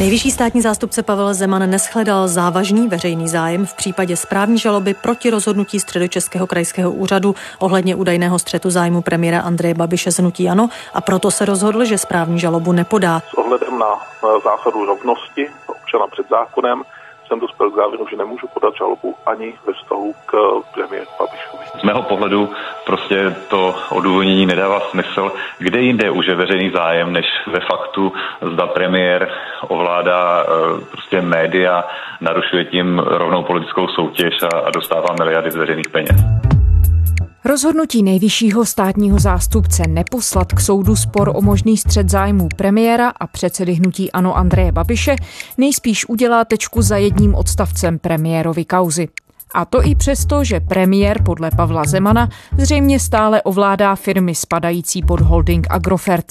Nejvyšší státní zástupce Pavel Zeman neschledal závažný veřejný zájem v případě správní žaloby proti rozhodnutí Středočeského krajského úřadu ohledně údajného střetu zájmu premiéra Andreje Babiše z Hnutí Ano a proto se rozhodl, že správní žalobu nepodá. S ohledem na zásadu rovnosti občana před zákonem jsem dospěl k závěru, že nemůžu podat žalobu ani ve vztahu k premiéru Babišovi. Z mého pohledu prostě to odůvodnění nedává smysl. Kde jinde už je veřejný zájem, než ve faktu, zda premiér ovládá eh, prostě média, narušuje tím rovnou politickou soutěž a, a dostává miliardy z veřejných peněz. Rozhodnutí nejvyššího státního zástupce neposlat k soudu spor o možný střed zájmů premiéra a předsedy hnutí Ano Andreje Babiše nejspíš udělá tečku za jedním odstavcem premiérovy kauzy. A to i přesto, že premiér podle Pavla Zemana zřejmě stále ovládá firmy spadající pod holding Agrofert.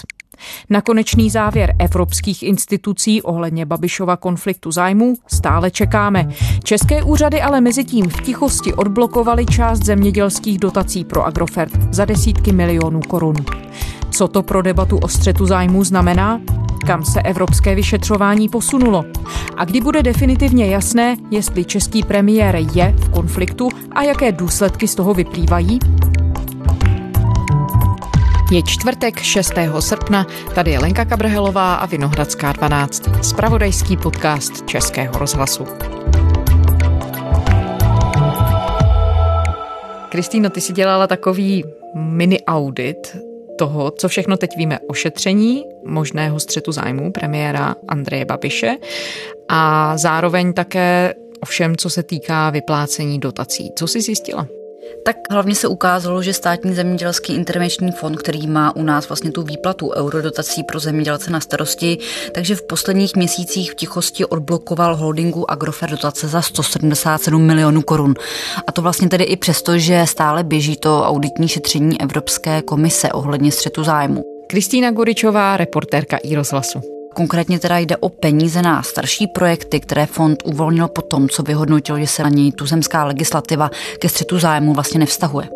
Na konečný závěr evropských institucí ohledně Babišova konfliktu zájmů stále čekáme. České úřady ale mezi tím v tichosti odblokovaly část zemědělských dotací pro Agrofert za desítky milionů korun. Co to pro debatu o střetu zájmů znamená? Kam se evropské vyšetřování posunulo? A kdy bude definitivně jasné, jestli český premiér je v konfliktu a jaké důsledky z toho vyplývají? Je čtvrtek 6. srpna, tady je Lenka Kabrhelová a Vinohradská 12, spravodajský podcast Českého rozhlasu. Kristýno, ty si dělala takový mini audit toho, co všechno teď víme o šetření možného střetu zájmu premiéra Andreje Babiše a zároveň také o všem, co se týká vyplácení dotací. Co jsi zjistila? Tak hlavně se ukázalo, že státní zemědělský intervenční fond, který má u nás vlastně tu výplatu eurodotací pro zemědělce na starosti, takže v posledních měsících v tichosti odblokoval holdingu Agrofer dotace za 177 milionů korun. A to vlastně tedy i přesto, že stále běží to auditní šetření Evropské komise ohledně střetu zájmu. Kristýna Goričová, reportérka i rozhlasu. Konkrétně teda jde o peníze na starší projekty, které fond uvolnil po tom, co vyhodnotil, že se na něj tuzemská legislativa ke střetu zájmu vlastně nevztahuje.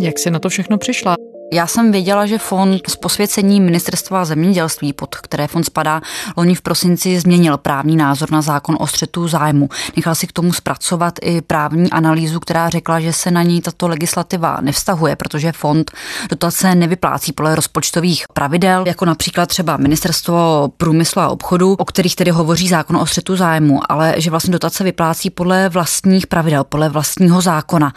Jak si na to všechno přišla? Já jsem věděla, že fond z posvěcení ministerstva zemědělství, pod které fond spadá, loni v prosinci změnil právní názor na zákon o střetu zájmu. Nechal si k tomu zpracovat i právní analýzu, která řekla, že se na ní tato legislativa nevztahuje, protože fond dotace nevyplácí podle rozpočtových pravidel, jako například třeba ministerstvo průmyslu a obchodu, o kterých tedy hovoří zákon o střetu zájmu, ale že vlastně dotace vyplácí podle vlastních pravidel, podle vlastního zákona.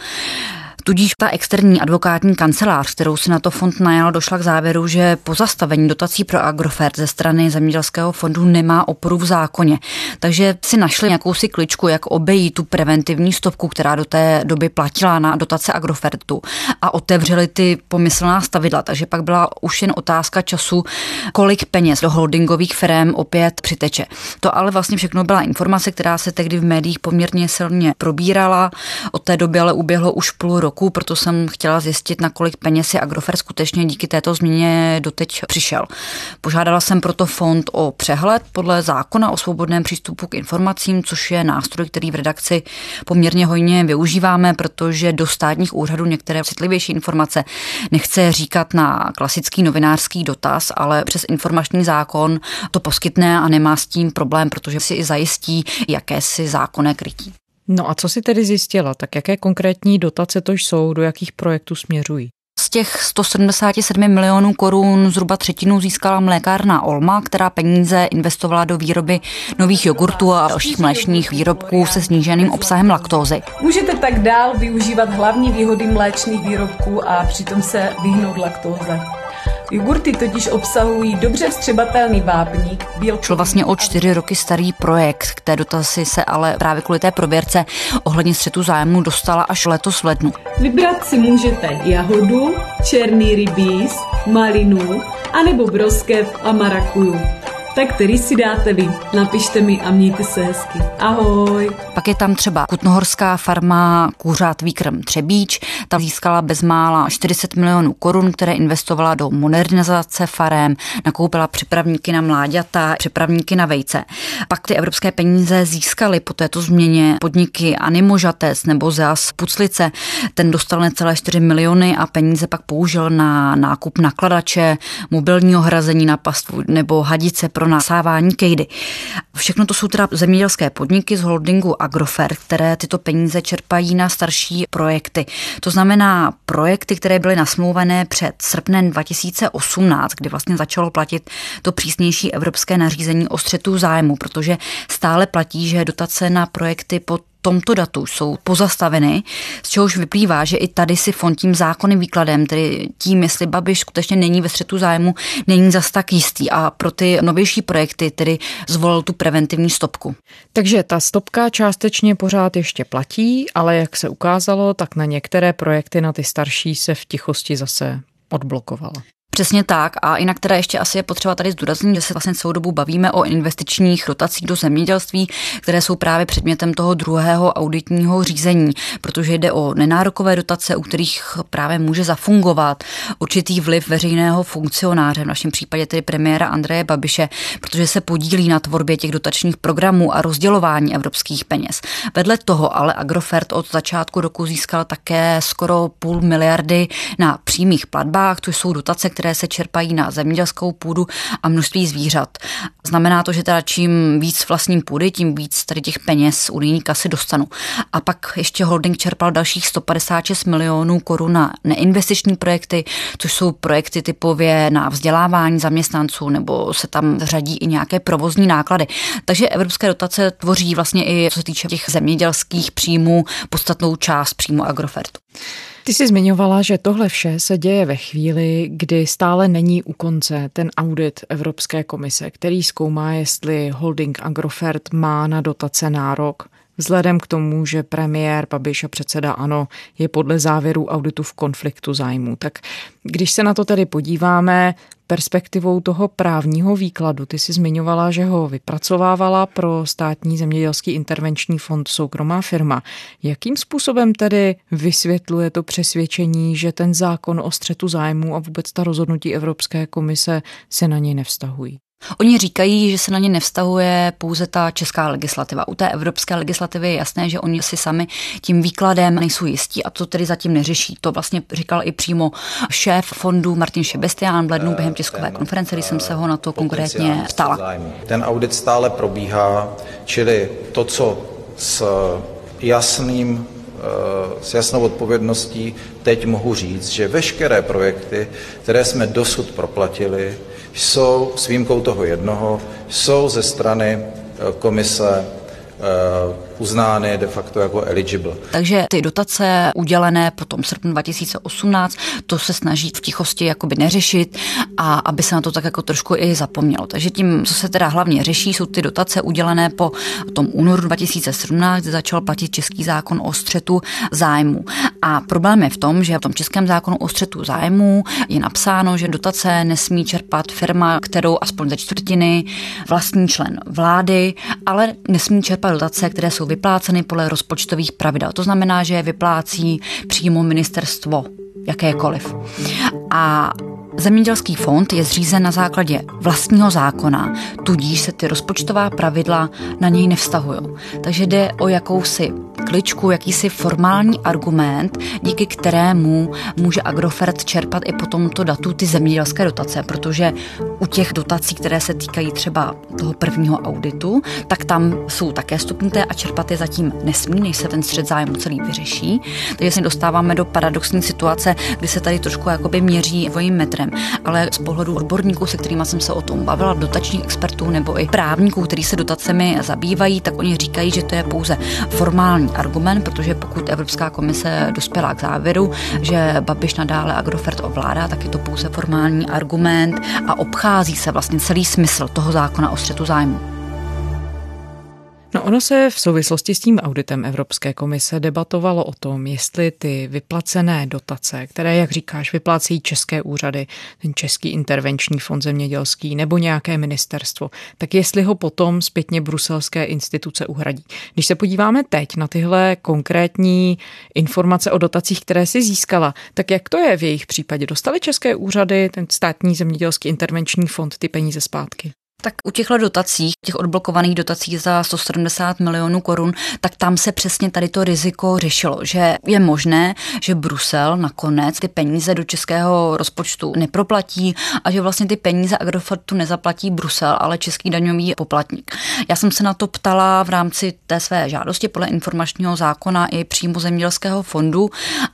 Tudíž ta externí advokátní kancelář, kterou si na to fond najal, došla k závěru, že pozastavení dotací pro Agrofert ze strany zemědělského fondu nemá oporu v zákoně. Takže si našli nějakou si kličku, jak obejít tu preventivní stopku, která do té doby platila na dotace Agrofertu a otevřeli ty pomyslná stavidla. Takže pak byla už jen otázka času, kolik peněz do holdingových firm opět přiteče. To ale vlastně všechno byla informace, která se tehdy v médiích poměrně silně probírala. Od té doby ale uběhlo už půl roku roku, proto jsem chtěla zjistit, na kolik peněz si Agrofer skutečně díky této změně doteď přišel. Požádala jsem proto fond o přehled podle zákona o svobodném přístupu k informacím, což je nástroj, který v redakci poměrně hojně využíváme, protože do státních úřadů některé citlivější informace nechce říkat na klasický novinářský dotaz, ale přes informační zákon to poskytne a nemá s tím problém, protože si i zajistí jakési zákonné krytí. No a co si tedy zjistila? Tak jaké konkrétní dotace to jsou, do jakých projektů směřují? Z těch 177 milionů korun zhruba třetinu získala mlékárna Olma, která peníze investovala do výroby nových jogurtů a dalších mléčných výrobků se sníženým obsahem laktózy. Můžete tak dál využívat hlavní výhody mléčných výrobků a přitom se vyhnout laktóze. Jogurty totiž obsahují dobře vstřebatelný vápník. Bílkový Šlo vlastně o čtyři roky starý projekt, k té dotazy se ale právě kvůli té prověrce ohledně střetu zájmu dostala až letos v lednu. Vybrat si můžete jahodu, černý rybíz, malinu anebo broskev a marakuju. Tak který si dáte vy? Napište mi a mějte se hezky. Ahoj. Pak je tam třeba Kutnohorská farma Kůřát výkrm Třebíč. Ta získala bezmála 40 milionů korun, které investovala do modernizace farem, nakoupila připravníky na mláďata, připravníky na vejce. Pak ty evropské peníze získaly po této změně podniky Animožates nebo Zeas Puclice. Ten dostal necelé 4 miliony a peníze pak použil na nákup nakladače, mobilního hrazení na pastvu nebo hadice pro pro nasávání kejdy. Všechno to jsou teda zemědělské podniky z holdingu Agrofert, které tyto peníze čerpají na starší projekty. To znamená projekty, které byly nasmlouvané před srpnem 2018, kdy vlastně začalo platit to přísnější evropské nařízení o střetu zájmu, protože stále platí, že dotace na projekty pod tomto datu jsou pozastaveny, z čehož vyplývá, že i tady si fond tím zákonným výkladem, tedy tím, jestli Babiš skutečně není ve střetu zájmu, není zas tak jistý a pro ty novější projekty tedy zvolil tu preventivní stopku. Takže ta stopka částečně pořád ještě platí, ale jak se ukázalo, tak na některé projekty, na ty starší se v tichosti zase odblokovala. Přesně tak. A jinak teda ještě asi je potřeba tady zdůraznit, že se vlastně celou dobu bavíme o investičních dotacích do zemědělství, které jsou právě předmětem toho druhého auditního řízení, protože jde o nenárokové dotace, u kterých právě může zafungovat určitý vliv veřejného funkcionáře, v našem případě tedy premiéra Andreje Babiše, protože se podílí na tvorbě těch dotačních programů a rozdělování evropských peněz. Vedle toho ale Agrofert od začátku roku získal také skoro půl miliardy na přímých platbách, což jsou dotace, které se čerpají na zemědělskou půdu a množství zvířat. Znamená to, že teda čím víc vlastním půdy, tím víc tady těch peněz z unijní kasy dostanu. A pak ještě holding čerpal dalších 156 milionů korun na neinvestiční projekty, což jsou projekty typově na vzdělávání zaměstnanců nebo se tam řadí i nějaké provozní náklady. Takže evropské dotace tvoří vlastně i, co se týče těch zemědělských příjmů, podstatnou část příjmu Agrofertu. Ty jsi zmiňovala, že tohle vše se děje ve chvíli, kdy stále není u konce ten audit Evropské komise, který zkoumá, jestli holding Agrofert má na dotace nárok. Vzhledem k tomu, že premiér Babiš a předseda ANO je podle závěrů auditu v konfliktu zájmu. Tak když se na to tedy podíváme, perspektivou toho právního výkladu. Ty si zmiňovala, že ho vypracovávala pro státní zemědělský intervenční fond soukromá firma. Jakým způsobem tedy vysvětluje to přesvědčení, že ten zákon o střetu zájmu a vůbec ta rozhodnutí Evropské komise se na něj nevztahují? Oni říkají, že se na ně nevztahuje pouze ta česká legislativa. U té evropské legislativy je jasné, že oni si sami tím výkladem nejsou jistí a to tedy zatím neřeší. To vlastně říkal i přímo šéf fondu Martin Šebestián v lednu během tiskové konference, kdy jsem se ho na to konkrétně ptala. Ten audit stále probíhá, čili to, co s jasným eh, s jasnou odpovědností teď mohu říct, že veškeré projekty, které jsme dosud proplatili, jsou s výjimkou toho jednoho, jsou ze strany eh, komise uznány de facto jako eligible. Takže ty dotace udělené po tom srpnu 2018, to se snaží v tichosti jakoby neřešit a aby se na to tak jako trošku i zapomnělo. Takže tím, co se teda hlavně řeší, jsou ty dotace udělené po tom únoru 2017, kdy začal platit český zákon o střetu zájmu. A problém je v tom, že v tom českém zákonu o střetu zájmu je napsáno, že dotace nesmí čerpat firma, kterou aspoň ze čtvrtiny vlastní člen vlády, ale nesmí čerpat dotace, které jsou vypláceny podle rozpočtových pravidel. To znamená, že je vyplácí přímo ministerstvo jakékoliv. A Zemědělský fond je zřízen na základě vlastního zákona, tudíž se ty rozpočtová pravidla na něj nevztahují. Takže jde o jakousi kličku, jakýsi formální argument, díky kterému může Agrofert čerpat i po tomto datu ty zemědělské dotace, protože u těch dotací, které se týkají třeba toho prvního auditu, tak tam jsou také stupnuté a čerpat je zatím nesmí, než se ten střed zájmu celý vyřeší. Takže se dostáváme do paradoxní situace, kdy se tady trošku jakoby měří dvojím metrem. Ale z pohledu odborníků, se kterými jsem se o tom bavila, dotačních expertů nebo i právníků, kteří se dotacemi zabývají, tak oni říkají, že to je pouze formální argument, protože pokud Evropská komise dospěla k závěru, že Babiš nadále Agrofert ovládá, tak je to pouze formální argument a obchází se vlastně celý smysl toho zákona o střetu zájmu. No ono se v souvislosti s tím auditem Evropské komise debatovalo o tom, jestli ty vyplacené dotace, které, jak říkáš, vyplácejí české úřady, ten Český intervenční fond zemědělský nebo nějaké ministerstvo, tak jestli ho potom zpětně bruselské instituce uhradí. Když se podíváme teď na tyhle konkrétní informace o dotacích, které si získala, tak jak to je v jejich případě? Dostali české úřady, ten státní zemědělský intervenční fond, ty peníze zpátky? Tak u těchto dotací, těch odblokovaných dotací za 170 milionů korun, tak tam se přesně tady to riziko řešilo, že je možné, že Brusel nakonec ty peníze do českého rozpočtu neproplatí a že vlastně ty peníze Agrofertu nezaplatí Brusel, ale český daňový poplatník. Já jsem se na to ptala v rámci té své žádosti podle informačního zákona i přímo zemědělského fondu,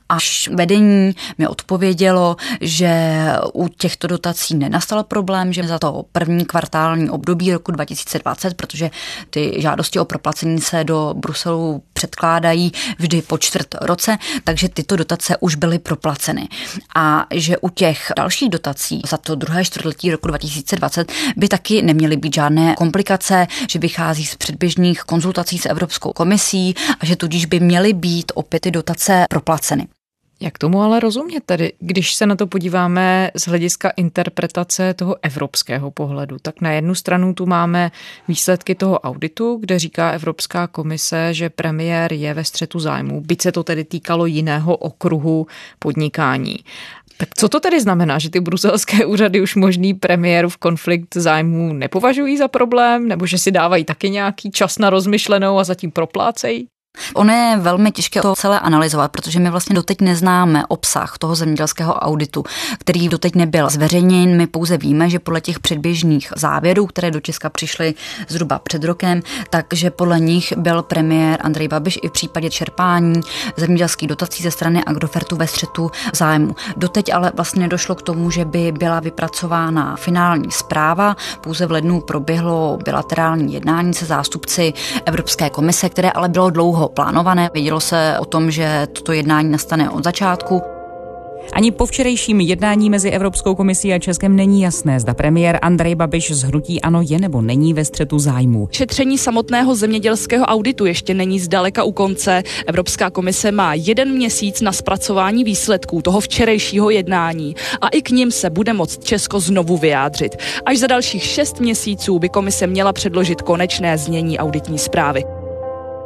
až vedení mi odpovědělo, že u těchto dotací nenastal problém, že za to první kvartál aktuální období roku 2020, protože ty žádosti o proplacení se do Bruselu předkládají vždy po čtvrt roce, takže tyto dotace už byly proplaceny. A že u těch dalších dotací za to druhé čtvrtletí roku 2020 by taky neměly být žádné komplikace, že vychází z předběžných konzultací s Evropskou komisí a že tudíž by měly být opět ty dotace proplaceny. Jak tomu ale rozumět tedy, když se na to podíváme z hlediska interpretace toho evropského pohledu, tak na jednu stranu tu máme výsledky toho auditu, kde říká Evropská komise, že premiér je ve střetu zájmu, byť se to tedy týkalo jiného okruhu podnikání. Tak co to tedy znamená, že ty bruselské úřady už možný premiérův konflikt zájmů nepovažují za problém, nebo že si dávají taky nějaký čas na rozmyšlenou a zatím proplácejí? Ono je velmi těžké to celé analyzovat, protože my vlastně doteď neznáme obsah toho zemědělského auditu, který doteď nebyl zveřejněn. My pouze víme, že podle těch předběžných závěrů, které do Česka přišly zhruba před rokem, takže podle nich byl premiér Andrej Babiš i v případě čerpání zemědělských dotací ze strany Agrofertu ve střetu zájmu. Doteď ale vlastně nedošlo k tomu, že by byla vypracována finální zpráva. Pouze v lednu proběhlo bilaterální jednání se zástupci Evropské komise, které ale bylo dlouho plánované. Vědělo se o tom, že toto jednání nastane od začátku. Ani po včerejším jednání mezi Evropskou komisí a Českem není jasné, zda premiér Andrej Babiš z hnutí ano je nebo není ve střetu zájmu. Šetření samotného zemědělského auditu ještě není zdaleka u konce. Evropská komise má jeden měsíc na zpracování výsledků toho včerejšího jednání a i k ním se bude moct Česko znovu vyjádřit. Až za dalších šest měsíců by komise měla předložit konečné znění auditní zprávy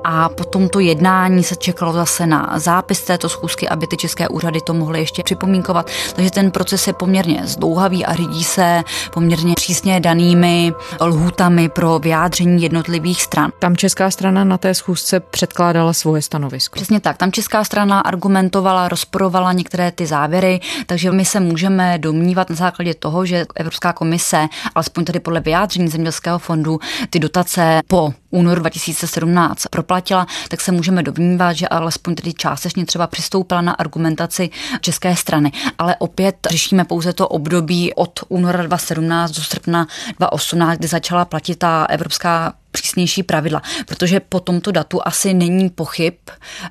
a po tomto jednání se čekalo zase na zápis této schůzky, aby ty české úřady to mohly ještě připomínkovat. Takže ten proces je poměrně zdlouhavý a řídí se poměrně přísně danými lhůtami pro vyjádření jednotlivých stran. Tam česká strana na té schůzce předkládala svoje stanovisko. Přesně tak. Tam česká strana argumentovala, rozporovala některé ty závěry, takže my se můžeme domnívat na základě toho, že Evropská komise, alespoň tady podle vyjádření Zemědělského fondu, ty dotace po únoru 2017 proplatila, tak se můžeme domnívat, že alespoň tedy částečně třeba přistoupila na argumentaci české strany. Ale opět řešíme pouze to období od února 2017 do srpna 2018, kdy začala platit ta evropská přísnější pravidla, protože po tomto datu asi není pochyb,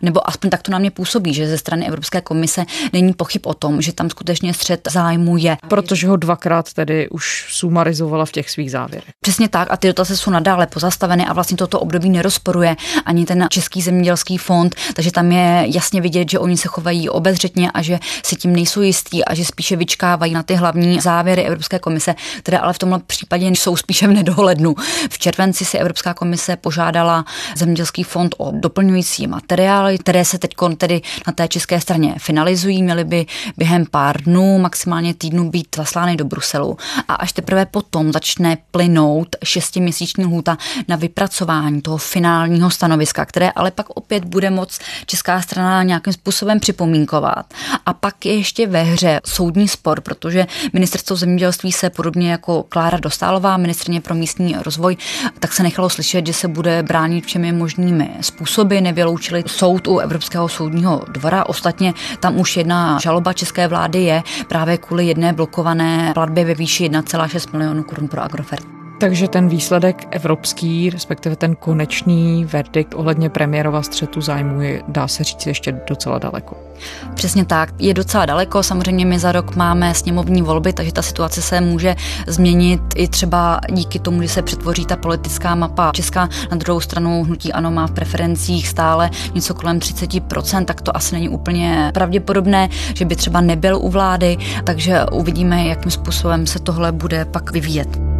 nebo aspoň tak to na mě působí, že ze strany Evropské komise není pochyb o tom, že tam skutečně střed zájmu je. Protože ho dvakrát tedy už sumarizovala v těch svých závěrech. Přesně tak a ty dotace jsou nadále pozastaveny a vlastně toto období nerozporuje ani ten Český zemědělský fond, takže tam je jasně vidět, že oni se chovají obezřetně a že si tím nejsou jistí a že spíše vyčkávají na ty hlavní závěry Evropské komise, které ale v tomhle případě jsou spíše v nedohlednu. V červenci si Evropská komise požádala Zemědělský fond o doplňující materiály, které se teď tedy na té české straně finalizují. Měly by během pár dnů, maximálně týdnů být zaslány do Bruselu. A až teprve potom začne plynout šestiměsíční lhůta na vypracování toho finálního stanoviska, které ale pak opět bude moc česká strana nějakým způsobem připomínkovat. A pak je ještě ve hře soudní spor, protože ministerstvo zemědělství se podobně jako Klára Dostálová, ministrně pro místní rozvoj, tak se nechalo nechalo slyšet, že se bude bránit všemi možnými způsoby. Nevyloučili soud u Evropského soudního dvora. Ostatně tam už jedna žaloba české vlády je právě kvůli jedné blokované platbě ve výši 1,6 milionů korun pro Agrofert. Takže ten výsledek evropský, respektive ten konečný verdikt ohledně premiérova střetu zájmu je, dá se říct, ještě docela daleko. Přesně tak, je docela daleko. Samozřejmě my za rok máme sněmovní volby, takže ta situace se může změnit i třeba díky tomu, že se přetvoří ta politická mapa Česká. Na druhou stranu hnutí ANO má v preferencích stále něco kolem 30%, tak to asi není úplně pravděpodobné, že by třeba nebyl u vlády, takže uvidíme, jakým způsobem se tohle bude pak vyvíjet.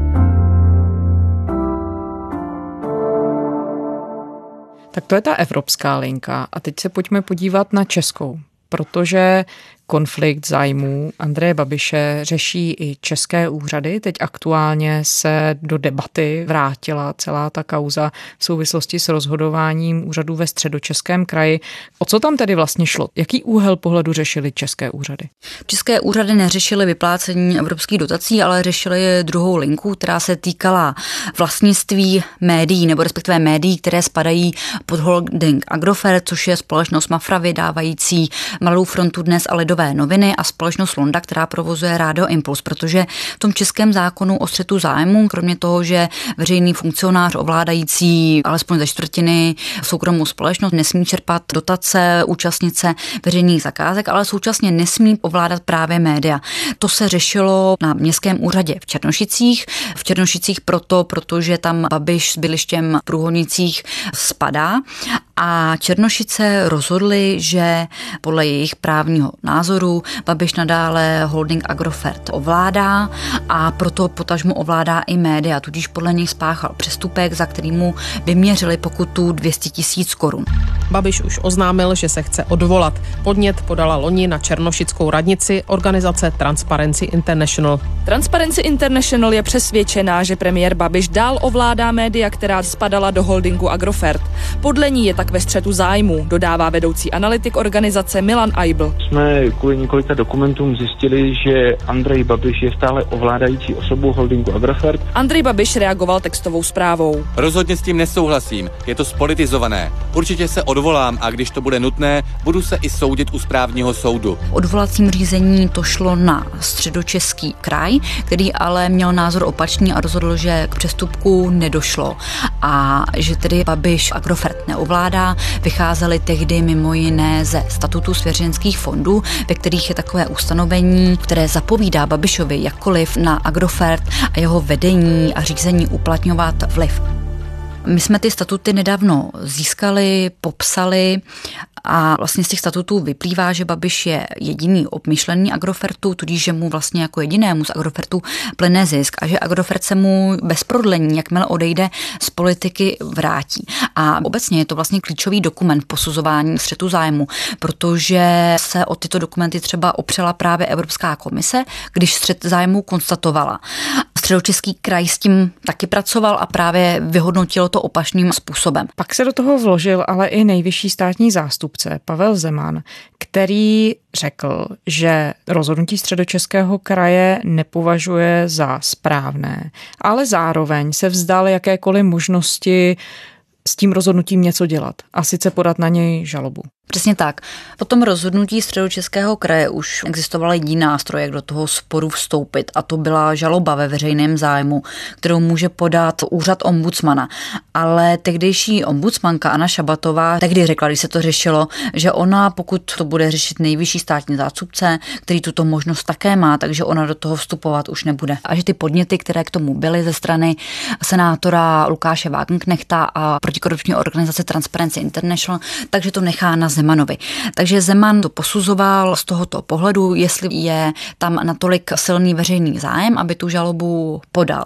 Tak to je ta evropská linka. A teď se pojďme podívat na českou, protože konflikt zájmů Andreje Babiše řeší i české úřady. Teď aktuálně se do debaty vrátila celá ta kauza v souvislosti s rozhodováním úřadů ve středočeském kraji. O co tam tedy vlastně šlo? Jaký úhel pohledu řešili české úřady? České úřady neřešily vyplácení evropských dotací, ale řešily druhou linku, která se týkala vlastnictví médií, nebo respektive médií, které spadají pod holding Agrofert, což je společnost Mafra vydávající Malou frontu dnes a Lidové noviny a společnost Londa, která provozuje Rádio Impuls, protože v tom českém zákonu o střetu zájmu, kromě toho, že veřejný funkcionář ovládající alespoň ze čtvrtiny soukromou společnost nesmí čerpat dotace účastnice veřejných zakázek, ale současně nesmí ovládat právě média. To se řešilo na městském úřadě v Černošicích. V Černošicích proto, protože tam Babiš s bylištěm v Průhodnicích spadá a Černošice rozhodli, že podle jejich právního názoru Babiš nadále holding Agrofert ovládá a proto potažmu ovládá i média, tudíž podle nich spáchal přestupek, za který mu vyměřili pokutu 200 tisíc korun. Babiš už oznámil, že se chce odvolat. Podnět podala loni na Černošickou radnici organizace Transparency International. Transparency International je přesvědčená, že premiér Babiš dál ovládá média, která spadala do holdingu Agrofert. Podle ní je tak ve střetu zájmu, dodává vedoucí analytik organizace Milan Eibl. Jsme kvůli několika dokumentům zjistili, že Andrej Babiš je stále ovládající osobou holdingu Agrofert. Andrej Babiš reagoval textovou zprávou. Rozhodně s tím nesouhlasím, je to spolitizované. Určitě se odvolám a když to bude nutné, budu se i soudit u správního soudu. Odvolacím řízení to šlo na středočeský kraj, který ale měl názor opačný a rozhodl, že k přestupku nedošlo a že tedy Babiš Agrofert neovládá. Vycházely tehdy mimo jiné ze statutu svěřenských fondů, ve kterých je takové ustanovení, které zapovídá Babišovi jakkoliv na Agrofert a jeho vedení a řízení uplatňovat vliv. My jsme ty statuty nedávno získali, popsali a vlastně z těch statutů vyplývá, že Babiš je jediný obmyšlený Agrofertu, tudíž že mu vlastně jako jedinému z Agrofertu plyne zisk a že Agrofert se mu bez prodlení, jakmile odejde z politiky, vrátí. A obecně je to vlastně klíčový dokument posuzování střetu zájmu, protože se o tyto dokumenty třeba opřela právě Evropská komise, když střet zájmu konstatovala. Středočeský kraj s tím taky pracoval a právě vyhodnotil to opačným způsobem. Pak se do toho vložil ale i nejvyšší státní zástupce Pavel Zeman, který řekl, že rozhodnutí středočeského kraje nepovažuje za správné, ale zároveň se vzdal jakékoliv možnosti s tím rozhodnutím něco dělat a sice podat na něj žalobu. Přesně tak. Po tom rozhodnutí středočeského kraje už existoval jediný nástroj, jak do toho sporu vstoupit a to byla žaloba ve veřejném zájmu, kterou může podat úřad ombudsmana. Ale tehdejší ombudsmanka Anna Šabatová tehdy řekla, když se to řešilo, že ona, pokud to bude řešit nejvyšší státní zástupce, který tuto možnost také má, takže ona do toho vstupovat už nebude. A že ty podněty, které k tomu byly ze strany senátora Lukáše Wagenknechta a protikorupční organizace Transparency International, takže to nechá na Zemanovi. Takže Zeman to posuzoval z tohoto pohledu, jestli je tam natolik silný veřejný zájem, aby tu žalobu podal.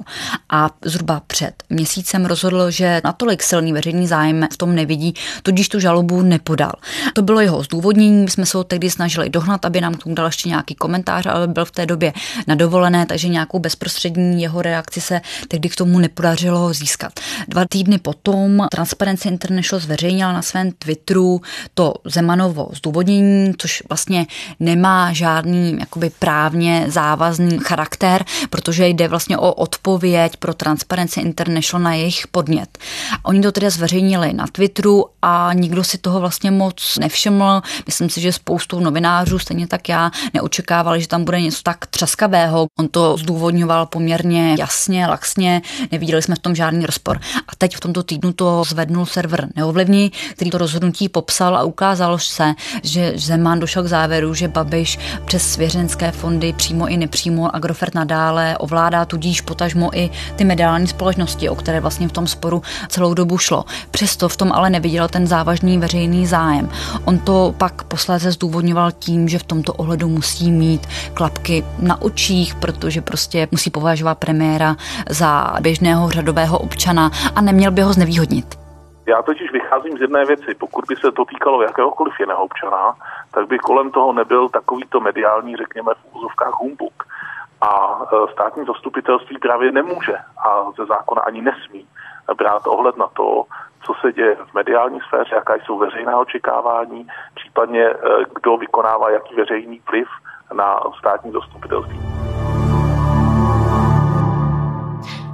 A zhruba před měsícem rozhodl, že natolik silný veřejný zájem v tom nevidí, tudíž tu žalobu nepodal. To bylo jeho zdůvodnění, jsme se ho tehdy snažili dohnat, aby nám k tomu dal ještě nějaký komentář, ale byl v té době na dovolené, takže nějakou bezprostřední jeho reakci se tehdy k tomu nepodařilo získat. Dva týdny potom Transparency International zveřejnil na svém Twitteru to Zemanovo zdůvodnění, což vlastně nemá žádný jakoby právně závazný charakter, protože jde vlastně o odpověď pro Transparency International na jejich podnět. Oni to teda zveřejnili na Twitteru a nikdo si toho vlastně moc nevšiml. Myslím si, že spoustu novinářů, stejně tak já, neočekávali, že tam bude něco tak třaskavého. On to zdůvodňoval poměrně jasně, laxně, neviděli jsme v tom žádný rozpor. A teď v tomto týdnu to zvednul server Neovlivní, který to rozhodnutí popsal a ukázalo se, že Zeman došel k závěru, že Babiš přes svěřenské fondy přímo i nepřímo Agrofert nadále ovládá tudíž potažmo i ty mediální společnosti, o které vlastně v tom sporu celou dobu šlo. Přesto v tom ale neviděl ten závažný veřejný zájem. On to pak posléze zdůvodňoval tím, že v tomto ohledu musí mít klapky na očích, protože prostě musí považovat premiéra za běžného řadového občana a neměl by ho znevýhodnit. Já totiž vycházím z jedné věci. Pokud by se to týkalo jakéhokoliv jiného občana, tak by kolem toho nebyl takovýto mediální, řekněme, v úzovkách humbuk. A e, státní zastupitelství právě nemůže a ze zákona ani nesmí brát ohled na to, co se děje v mediální sféře, jaká jsou veřejná očekávání, případně e, kdo vykonává jaký veřejný vliv na státní zastupitelství.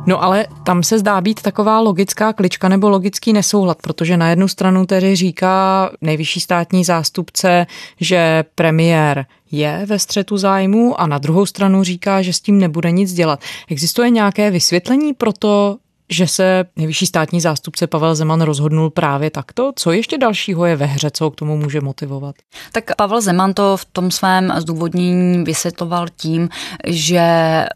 No ale tam se zdá být taková logická klička nebo logický nesouhlad, protože na jednu stranu tedy říká nejvyšší státní zástupce, že premiér je ve střetu zájmu a na druhou stranu říká, že s tím nebude nic dělat. Existuje nějaké vysvětlení pro to, že se nejvyšší státní zástupce Pavel Zeman rozhodnul právě takto? Co ještě dalšího je ve hře, co k tomu může motivovat? Tak Pavel Zeman to v tom svém zdůvodnění vysvětloval tím, že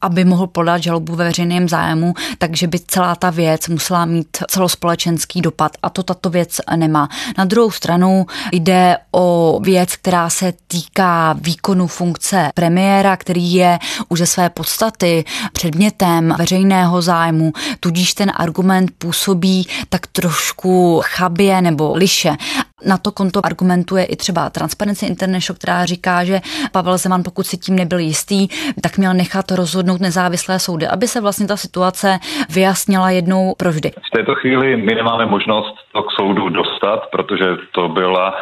aby mohl podat žalobu ve veřejném zájmu, takže by celá ta věc musela mít celospolečenský dopad a to tato věc nemá. Na druhou stranu jde o věc, která se týká výkonu funkce premiéra, který je už ze své podstaty předmětem veřejného zájmu, tudíž ten ten argument působí tak trošku chabě nebo liše. Na to konto argumentuje i třeba Transparency International, která říká, že Pavel Zeman, pokud si tím nebyl jistý, tak měl nechat rozhodnout nezávislé soudy, aby se vlastně ta situace vyjasnila jednou provždy. V této chvíli my nemáme možnost to k soudu dostat, protože to byla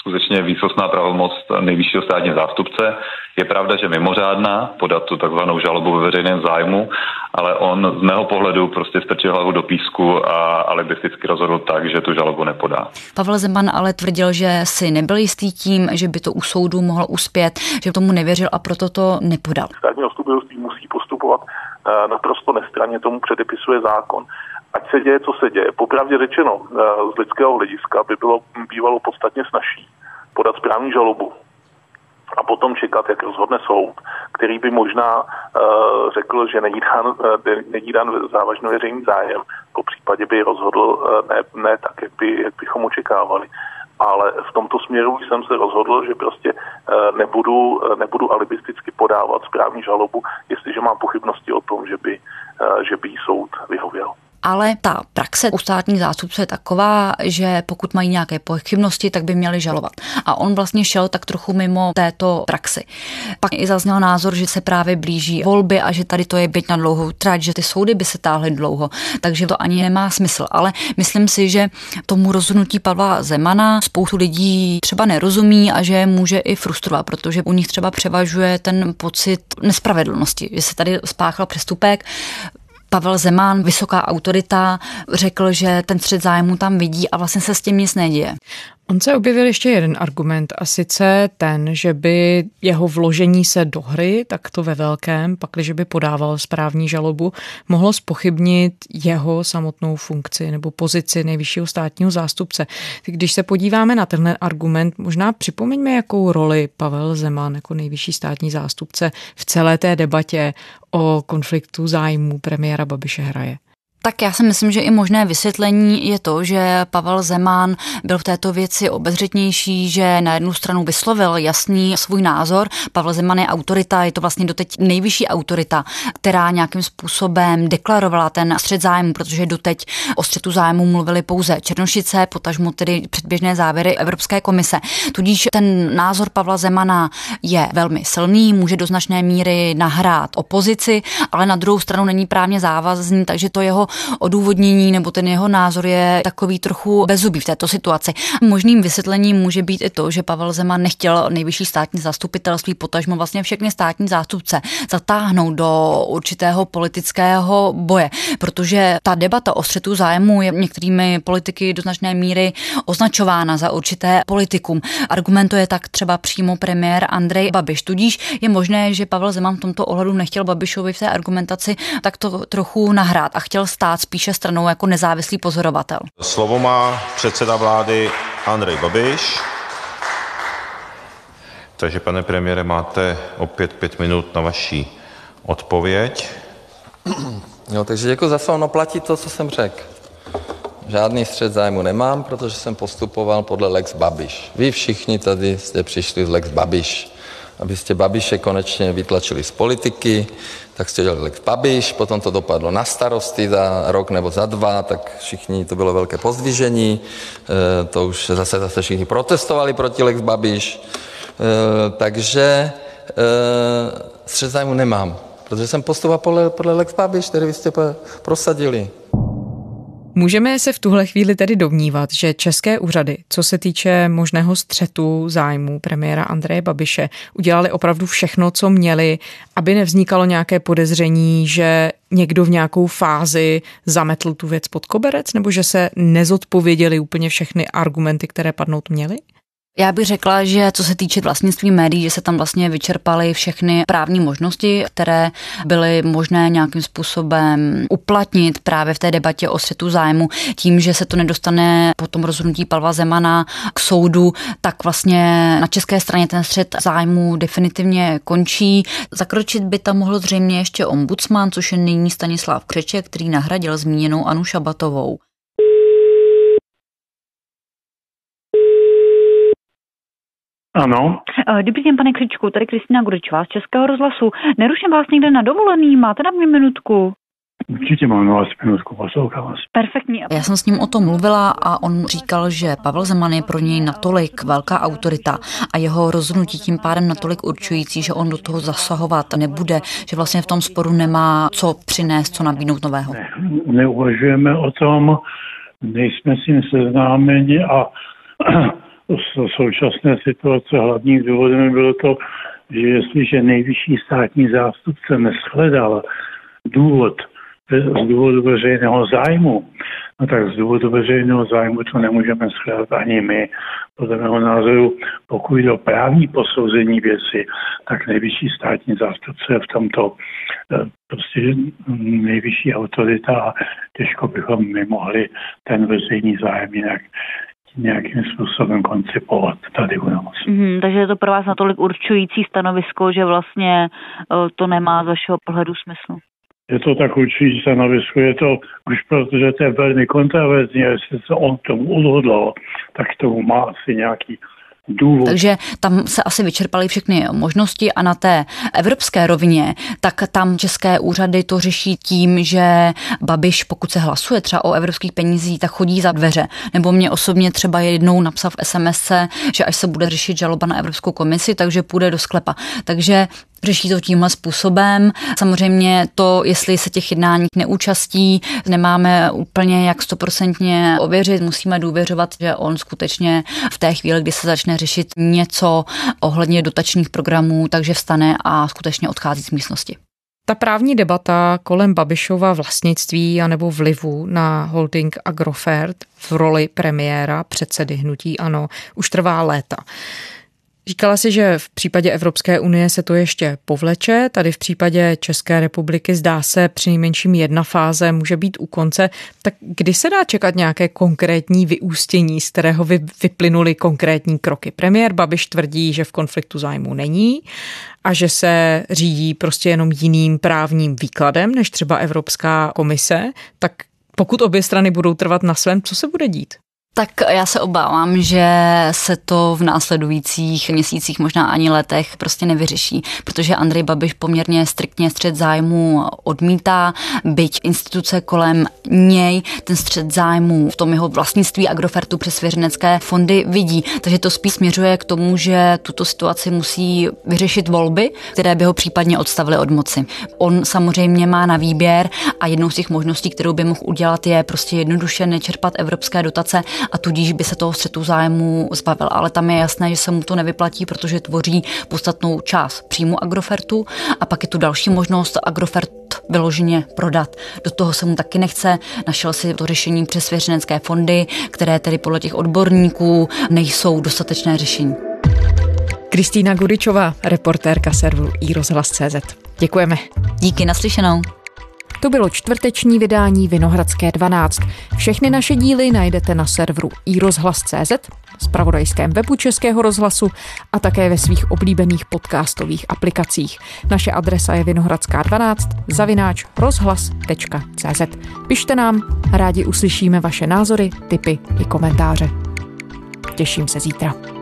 skutečně výsostná pravomoc nejvyššího státního zástupce. Je pravda, že mimořádná podat tu takzvanou žalobu ve veřejném zájmu, ale on z mého pohledu prostě strčil hlavu do písku a alibisticky rozhodl tak, že tu žalobu nepodá. Pavel Zeman ale tvrdil, že si nebyl jistý tím, že by to u soudu mohlo uspět, že tomu nevěřil a proto to nepodal. Státní zastupitelství musí postupovat eh, naprosto nestranně, tomu předepisuje zákon ať se děje, co se děje. Popravdě řečeno, eh, z lidského hlediska by bylo bývalo podstatně snažší podat správní žalobu a potom čekat, jak rozhodne soud, který by možná uh, řekl, že není dán, uh, není dán závažný veřejný zájem, po případě by rozhodl uh, ne, ne tak, jak, by, jak bychom očekávali. Ale v tomto směru jsem se rozhodl, že prostě uh, nebudu, uh, nebudu alibisticky podávat správní žalobu, jestliže mám pochybnosti o tom, že by, uh, že by soud vyhověl ale ta praxe u státních zástupců je taková, že pokud mají nějaké pochybnosti, tak by měli žalovat. A on vlastně šel tak trochu mimo této praxi. Pak i zazněl názor, že se právě blíží volby a že tady to je byť na dlouhou trať, že ty soudy by se táhly dlouho, takže to ani nemá smysl. Ale myslím si, že tomu rozhodnutí Pavla Zemana spoustu lidí třeba nerozumí a že může i frustrovat, protože u nich třeba převažuje ten pocit nespravedlnosti, že se tady spáchal přestupek, Pavel Zeman, vysoká autorita, řekl, že ten střed zájmu tam vidí a vlastně se s tím nic neděje. On se objevil ještě jeden argument a sice ten, že by jeho vložení se do hry, tak to ve velkém, pakliže by podával správní žalobu, mohlo spochybnit jeho samotnou funkci nebo pozici nejvyššího státního zástupce. Když se podíváme na tenhle argument, možná připomeňme, jakou roli Pavel Zeman jako nejvyšší státní zástupce v celé té debatě o konfliktu zájmů premiéra Babiše hraje. Tak já si myslím, že i možné vysvětlení je to, že Pavel Zeman byl v této věci obezřetnější, že na jednu stranu vyslovil jasný svůj názor. Pavel Zeman je autorita, je to vlastně doteď nejvyšší autorita, která nějakým způsobem deklarovala ten střed zájmu, protože doteď o střetu zájmu mluvili pouze Černošice, potažmo tedy předběžné závěry Evropské komise. Tudíž ten názor Pavla Zemana je velmi silný, může do značné míry nahrát opozici, ale na druhou stranu není právně závazný, takže to jeho odůvodnění nebo ten jeho názor je takový trochu bezubý v této situaci. Možným vysvětlením může být i to, že Pavel Zeman nechtěl nejvyšší státní zastupitelství, potažmo vlastně všechny státní zástupce zatáhnout do určitého politického boje, protože ta debata o střetu zájmu je některými politiky do značné míry označována za určité politikum. Argumentuje tak třeba přímo premiér Andrej Babiš. Tudíž je možné, že Pavel Zeman v tomto ohledu nechtěl Babišovi v té argumentaci tak to trochu nahrát a chtěl stát stát spíše stranou jako nezávislý pozorovatel. Slovo má předseda vlády Andrej Babiš. Takže, pane premiére, máte opět pět minut na vaší odpověď. No, takže děkuji za slovo. No platí to, co jsem řekl. Žádný střed zájmu nemám, protože jsem postupoval podle Lex Babiš. Vy všichni tady jste přišli z Lex Babiš. Abyste Babiše konečně vytlačili z politiky, tak jste dělali lex Babiš, potom to dopadlo na starosty za rok nebo za dva, tak všichni, to bylo velké pozdvižení, to už zase, zase všichni protestovali proti lex Babiš, takže střet zájmu nemám, protože jsem postupoval podle, podle lex Babiš, který vy jste prosadili. Můžeme se v tuhle chvíli tedy domnívat, že české úřady, co se týče možného střetu zájmu premiéra Andreje Babiše, udělali opravdu všechno, co měli, aby nevznikalo nějaké podezření, že někdo v nějakou fázi zametl tu věc pod koberec, nebo že se nezodpověděli úplně všechny argumenty, které padnout měly? Já bych řekla, že co se týče vlastnictví médií, že se tam vlastně vyčerpaly všechny právní možnosti, které byly možné nějakým způsobem uplatnit právě v té debatě o střetu zájmu. Tím, že se to nedostane po tom rozhodnutí Pavla Zemana k soudu, tak vlastně na české straně ten střet zájmu definitivně končí. Zakročit by tam mohl zřejmě ještě ombudsman, což je nyní Stanislav Křeček, který nahradil zmíněnou Anu Šabatovou. Ano. Eh, dobrý den, pane Křičku, tady Kristýna Gurčová z Českého rozhlasu. Neruším vás někde na dovolený, máte na mě minutku? Určitě mám na vás minutku, poslouchám vás. Perfektní. Já jsem s ním o tom mluvila a on říkal, že Pavel Zeman je pro něj natolik velká autorita a jeho rozhodnutí tím pádem natolik určující, že on do toho zasahovat nebude, že vlastně v tom sporu nemá co přinést, co nabídnout nového. Ne, neuvažujeme o tom, nejsme s ním seznámeni a současné situace hlavním důvodem bylo to, že jestliže nejvyšší státní zástupce neschledal důvod z důvodu veřejného zájmu, no tak z důvodu veřejného zájmu to nemůžeme shledat ani my. Podle mého názoru, pokud jde o právní posouzení věci, tak nejvyšší státní zástupce je v tomto eh, prostě nejvyšší autorita a těžko bychom my mohli ten veřejný zájem jinak nějakým způsobem koncipovat tady u nás. Mm, takže je to pro vás natolik určující stanovisko, že vlastně uh, to nemá z vašeho pohledu smyslu? Je to tak určující stanovisko, je to už protože to je velmi kontroverzní, jestli se on tomu odhodlal, tak tomu má asi nějaký důvod. Takže tam se asi vyčerpaly všechny možnosti a na té evropské rovině, tak tam české úřady to řeší tím, že Babiš, pokud se hlasuje třeba o evropských penězích, tak chodí za dveře. Nebo mě osobně třeba jednou napsal v SMS, že až se bude řešit žaloba na Evropskou komisi, takže půjde do sklepa. Takže Řeší to tímhle způsobem. Samozřejmě to, jestli se těch jednání neúčastí, nemáme úplně jak stoprocentně ověřit. Musíme důvěřovat, že on skutečně v té chvíli, kdy se začne řešit něco ohledně dotačních programů, takže vstane a skutečně odchází z místnosti. Ta právní debata kolem Babišova vlastnictví anebo vlivu na holding Agrofert v roli premiéra předsedy hnutí ANO už trvá léta. Říkala si, že v případě Evropské unie se to ještě povleče, tady v případě České republiky zdá se při nejmenším jedna fáze může být u konce. Tak kdy se dá čekat nějaké konkrétní vyústění, z kterého vy, vyplynuly konkrétní kroky? Premiér Babiš tvrdí, že v konfliktu zájmu není a že se řídí prostě jenom jiným právním výkladem než třeba Evropská komise, tak pokud obě strany budou trvat na svém, co se bude dít? Tak já se obávám, že se to v následujících měsících, možná ani letech prostě nevyřeší, protože Andrej Babiš poměrně striktně střed zájmu odmítá, byť instituce kolem něj ten střed zájmu v tom jeho vlastnictví Agrofertu přes svěřenecké fondy vidí. Takže to spíš směřuje k tomu, že tuto situaci musí vyřešit volby, které by ho případně odstavily od moci. On samozřejmě má na výběr a jednou z těch možností, kterou by mohl udělat, je prostě jednoduše nečerpat evropské dotace a tudíž by se toho střetu zájmu zbavil. Ale tam je jasné, že se mu to nevyplatí, protože tvoří podstatnou část příjmu Agrofertu a pak je tu další možnost Agrofert vyloženě prodat. Do toho se mu taky nechce. Našel si to řešení přes svěřenecké fondy, které tedy podle těch odborníků nejsou dostatečné řešení. Kristýna Guričová, reportérka serveru iRozhlas.cz. Děkujeme. Díky, naslyšenou. To bylo čtvrteční vydání Vinohradské 12. Všechny naše díly najdete na serveru iRozhlas.cz, spravodajském webu Českého rozhlasu a také ve svých oblíbených podcastových aplikacích. Naše adresa je vinohradská12 zavináč rozhlas.cz. Pište nám, rádi uslyšíme vaše názory, tipy i komentáře. Těším se zítra.